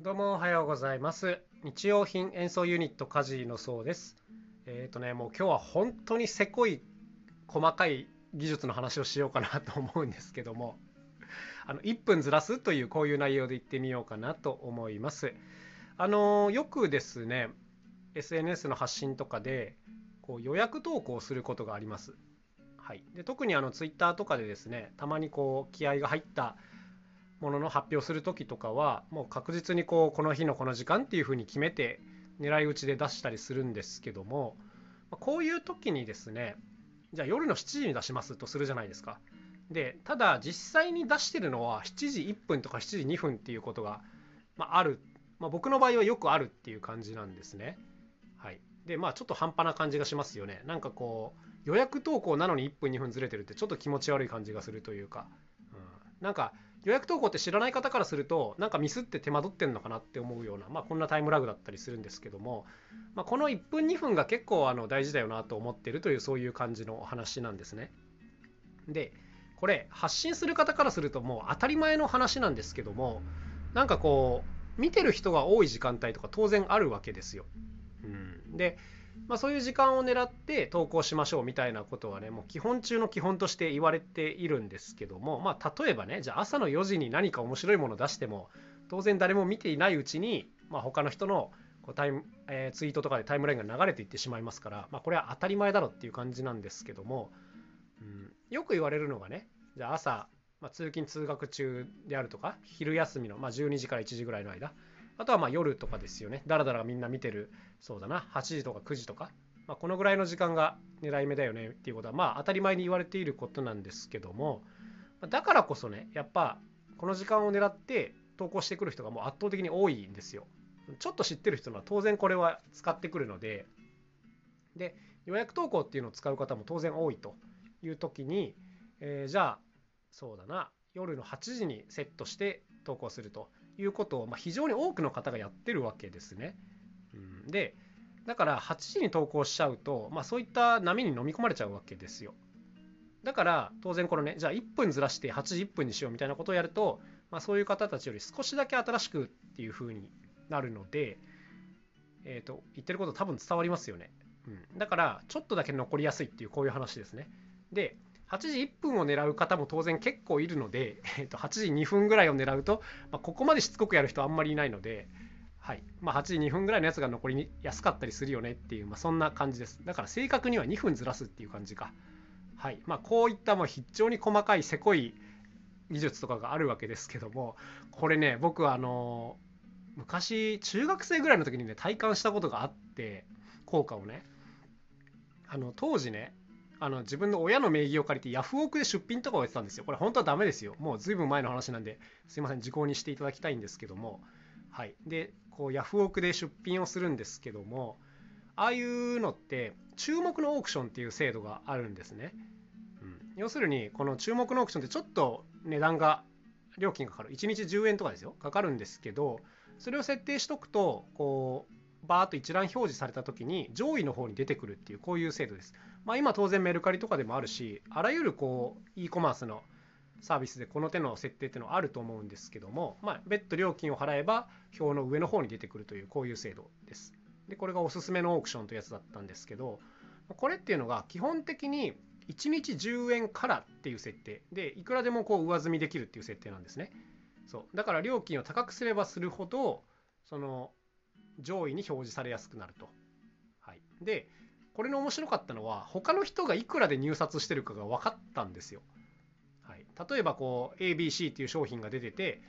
どうもおはようございます。日用品演奏ユニットカジのそうです。えっ、とね、もう今日は本当にせこい細かい技術の話をしようかなと思うんですけども、あの1分ずらすというこういう内容で言ってみようかなと思います。あのよくですね、SNS の発信とかでこう予約投稿することがあります。はい、で特にあの Twitter とかでですね、たまにこう気合が入ったものの発表する時とかはもう確実にこうこの日のこの時間っていうふうに決めて狙い撃ちで出したりするんですけどもこういう時にですねじゃあ夜の7時に出しますとするじゃないですか。でただ実際に出してるのは7時1分とか7時2分っていうことが、まあ、ある、まあ、僕の場合はよくあるっていう感じなんですね。はい、でまあちょっと半端な感じがしますよね。なんかこう予約投稿なのに1分2分ずれてるってちょっと気持ち悪い感じがするというか、うん、なんか予約投稿って知らない方からするとなんかミスって手間取ってんのかなって思うような、まあ、こんなタイムラグだったりするんですけども、まあ、この1分2分が結構あの大事だよなと思ってるというそういう感じのお話なんですね。でこれ発信する方からするともう当たり前の話なんですけどもなんかこう見てる人が多い時間帯とか当然あるわけですよ。うん、でまあ、そういう時間を狙って投稿しましょうみたいなことはねもう基本中の基本として言われているんですけども、まあ、例えばねじゃあ朝の4時に何か面白いものを出しても当然誰も見ていないうちに、まあ、他の人のこうタイム、えー、ツイートとかでタイムラインが流れていってしまいますから、まあ、これは当たり前だろっていう感じなんですけども、うん、よく言われるのがねじゃあ朝、まあ、通勤通学中であるとか昼休みの、まあ、12時から1時ぐらいの間あとはまあ夜とかですよね。だらだらみんな見てる、そうだな、8時とか9時とか、まあ、このぐらいの時間が狙い目だよねっていうことは、まあ当たり前に言われていることなんですけども、だからこそね、やっぱこの時間を狙って投稿してくる人がもう圧倒的に多いんですよ。ちょっと知ってる人は当然これは使ってくるので、で、予約投稿っていうのを使う方も当然多いという時に、えー、じゃあ、そうだな、夜の8時にセットして投稿すると。いうことを、まあ、非常に多くの方がやってるわけですね。うん、でだから8時に投稿しちゃうと、まあ、そういった波に飲み込まれちゃうわけですよ。だから当然このねじゃあ1分ずらして8時1分にしようみたいなことをやると、まあ、そういう方たちより少しだけ新しくっていう風になるので、えーと、言ってること多分伝わりますよね。うん、だからちょっとだけ残りやすいっていうこういう話ですね。で8時1分を狙う方も当然結構いるので、えー、と8時2分ぐらいを狙うと、まあ、ここまでしつこくやる人あんまりいないので、はい。まあ、8時2分ぐらいのやつが残りやすかったりするよねっていう、まあ、そんな感じです。だから正確には2分ずらすっていう感じか、はい。まあ、こういったもう非常に細かいせこい技術とかがあるわけですけどもこれね僕はあの昔中学生ぐらいの時にね体感したことがあって効果をね。あの当時ねあの自分の親の名義を借りてヤフオクで出品とかをやってたんですよ。これ本当はダメですよ。もうずいぶん前の話なんですいません、時効にしていただきたいんですけども。はい。で、こうヤフオクで出品をするんですけども、ああいうのって注目のオークションっていう制度があるんですね。うん、要するに、この注目のオークションってちょっと値段が、料金がかかる。1日10円とかですよ。かかるんですけど、それを設定しとくと、こう、バーっと一覧表示された時に上位の方に出てくるっていうこういう制度です。まあ、今当然メルカリとかでもあるしあらゆるこう e コマースのサービスでこの手の設定っていうのはあると思うんですけども、まあ、別途料金を払えば表の上の方に出てくるというこういう制度です。でこれがおすすめのオークションというやつだったんですけどこれっていうのが基本的に1日10円からっていう設定でいくらでもこう上積みできるっていう設定なんですね。そうだから料金を高くすればするほどその上位に表示されやすくなると。はい、でこれの面白かったのは他の人がいくらで入札してるかが分かったんですよ。はい、例えばこう ABC っていう商品が出てて、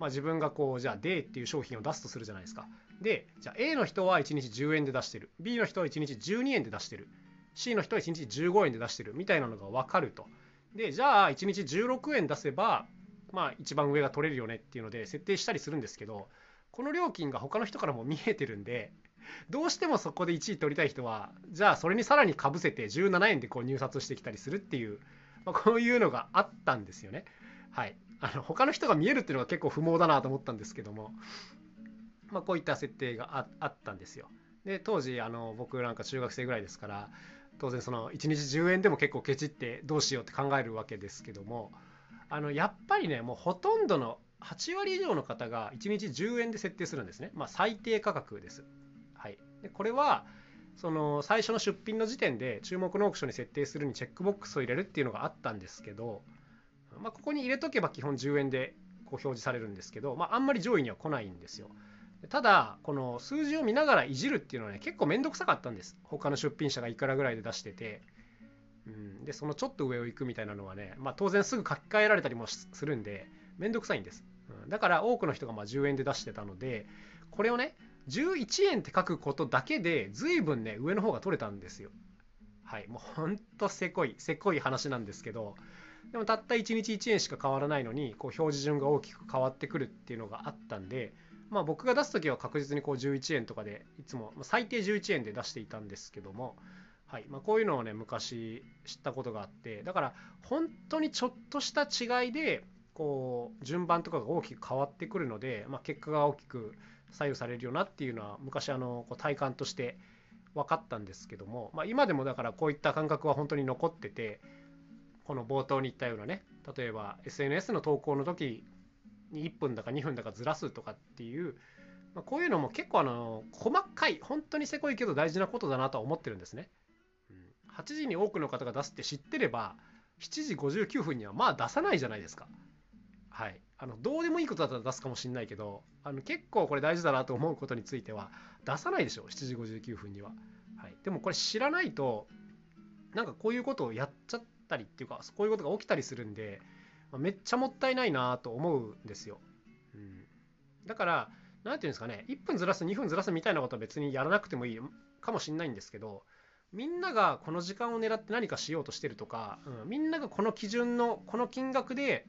まあ、自分がこうじゃあ D っていう商品を出すとするじゃないですか。でじゃあ A の人は1日10円で出してる B の人は1日12円で出してる C の人は1日15円で出してるみたいなのが分かると。でじゃあ1日16円出せばまあ一番上が取れるよねっていうので設定したりするんですけどこの料金が他の人からも見えてるんでどうしてもそこで1位取りたい人はじゃあそれにさらにかぶせて17円でこう入札してきたりするっていう、まあ、こういうのがあったんですよね。はい、あの他の人が見えるっていうのが結構不毛だなと思ったんですけども、まあ、こういった設定があったんですよ。で当時あの僕なんか中学生ぐらいですから当然その1日10円でも結構ケチってどうしようって考えるわけですけどもあのやっぱりねもうほとんどの8割以上の方が1日10円で設定するんですね、まあ、最低価格です、でこれはその最初の出品の時点で注目のオークションに設定するにチェックボックスを入れるっていうのがあったんですけど、まあ、ここに入れとけば基本10円でこう表示されるんですけど、まあ、あんまり上位には来ないんですよ。ただこの数字を見ながらいじるっていうのはね結構面倒くさかったんです。他の出品者がいくらぐらいで出してて、うん、でそのちょっと上を行くみたいなのはね、まあ、当然すぐ書き換えられたりもするんで面倒くさいんです、うん、だから多くの人がま10円で出してたのでこれをね11円って書くことだけで随分ね上の方が取れたんですよ。はいもうほんとせこいせこい話なんですけどでもたった1日1円しか変わらないのにこう表示順が大きく変わってくるっていうのがあったんでまあ僕が出す時は確実にこう11円とかでいつも最低11円で出していたんですけどもはいまあ、こういうのをね昔知ったことがあってだから本当にちょっとした違いでこう順番とかが大きく変わってくるので、まあ、結果が大きく左右されるよなっていうのは昔あのこう体感として分かったんですけども、まあ、今でもだからこういった感覚は本当に残っててこの冒頭に言ったようなね例えば SNS の投稿の時に1分だか2分だかずらすとかっていう、まあ、こういうのも結構あの細かい本当にせこいけど大事なことだなとは思ってるんですね。8時に多くの方が出すって知ってれば7時59分にはまあ出さないじゃないですか。はい、あのどうでもいいことだったら出すかもしれないけどあの結構これ大事だなと思うことについては出さないでしょ7時59分には、はい、でもこれ知らないとなんかこういうことをやっちゃったりっていうかこういうことが起きたりするんで、まあ、めっちゃもったいないなと思うんですよ、うん、だから何て言うんですかね1分ずらす2分ずらすみたいなことは別にやらなくてもいいかもしれないんですけどみんながこの時間を狙って何かしようとしてるとか、うん、みんながこの基準のこの金額で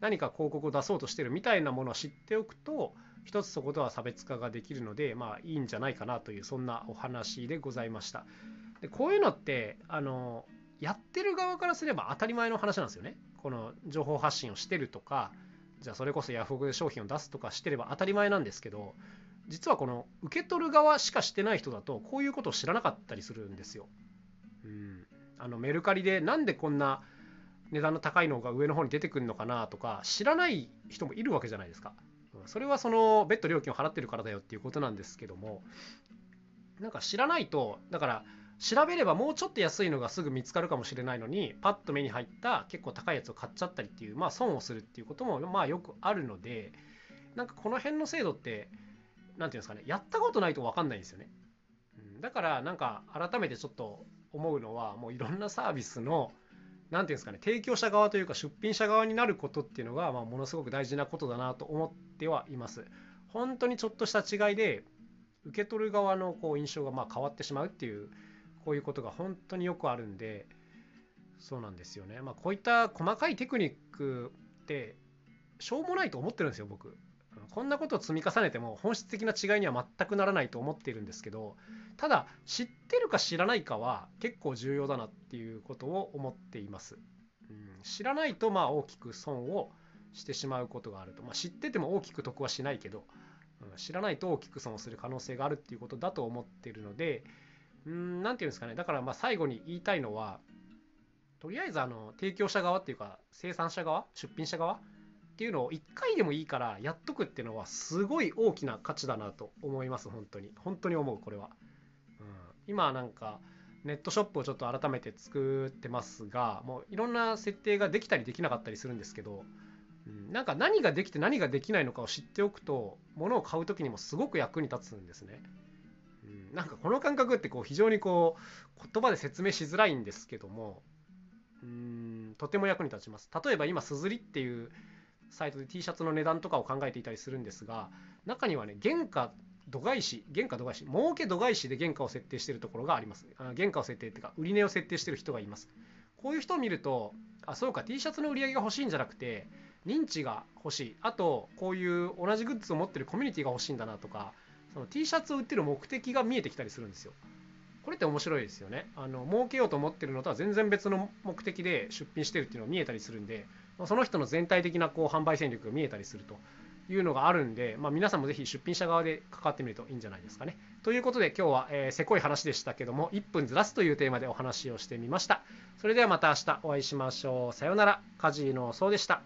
何か広告を出そうとしてるみたいなものを知っておくと一つそことは差別化ができるのでまあいいんじゃないかなというそんなお話でございました。でこういうのってあのやってる側からすれば当たり前の話なんですよね。この情報発信をしてるとかじゃあそれこそヤフオクで商品を出すとかしてれば当たり前なんですけど実はこの受け取る側しかしてない人だとこういうことを知らなかったりするんですよ。うん、あのメルカリでなんでこんな値段の高いのが上の方に出てくるのかなとか知らない人もいるわけじゃないですか。それはその別途料金を払ってるからだよっていうことなんですけどもなんか知らないとだから調べればもうちょっと安いのがすぐ見つかるかもしれないのにパッと目に入った結構高いやつを買っちゃったりっていうまあ損をするっていうこともまあよくあるのでなんかこの辺の制度って何て言うんですかねやったことないと分かんないんですよね。だからなんか改めてちょっと思うのはもういろんなサービスの何ていうんですかね提供者側というか出品者側になることっていうのが、まあ、ものすごく大事なことだなと思ってはいます。本当にちょっとした違いで受け取る側のこう印象がま変わってしまうっていうこういうことが本当によくあるんでそうなんですよね。まあ、こういった細かいテクニックってしょうもないと思ってるんですよ僕。こんなことを積み重ねても本質的な違いには全くならないと思っているんですけどただ知ってるか知らないかは結構重要だなっていうことを思っています。うん、知らないとまあ大きく損をしてしまうことがあると、まあ、知ってても大きく得はしないけど、うん、知らないと大きく損をする可能性があるっていうことだと思っているので何て言うんですかね。だからまあ最後に言いたいのはとりあえずあの提供者側っていうか生産者側出品者側っていうのを1回でもいいからやっとくっていうのはすごい大きな価値だなと思います本当に。本当に思うこれは、うん、今なんかネットショップをちょっと改めて作ってますがもういろんな設定ができたりできなかったりするんですけど、うん、なんか何ができて何ができないのかを知っておくと物を買う時にもすごく役に立つんですね。うん、なんかこの感覚ってこう非常にこう言葉で説明しづらいんですけどもうん。とても役に立ちます。例えば今すずりっていうサイトで T シャツの値段とかを考えていたりするんですが中にはね原価度外視原価度外視儲け度外視で原価を設定しているところがあります。原価を設定っていうか売値を設定している人がいます。こういう人を見るとあそうか T シャツの売り上げが欲しいんじゃなくて認知が欲しい。あとこういう同じグッズを持ってるコミュニティが欲しいんだなとかその T シャツを売ってる目的が見えてきたりするんですよ。これって面白いですよね。あの儲けようと思ってるのとは全然別の目的で出品してるっていうのが見えたりするんでその人の全体的なこう販売戦略が見えたりするというのがあるんで、まあ、皆さんもぜひ出品者側で関わってみるといいんじゃないですかね。ということで今日は、えー、せこい話でしたけども1分ずらすというテーマでお話をしてみました。それではまた明日お会いしましょう。さようなら。カジノそうでした。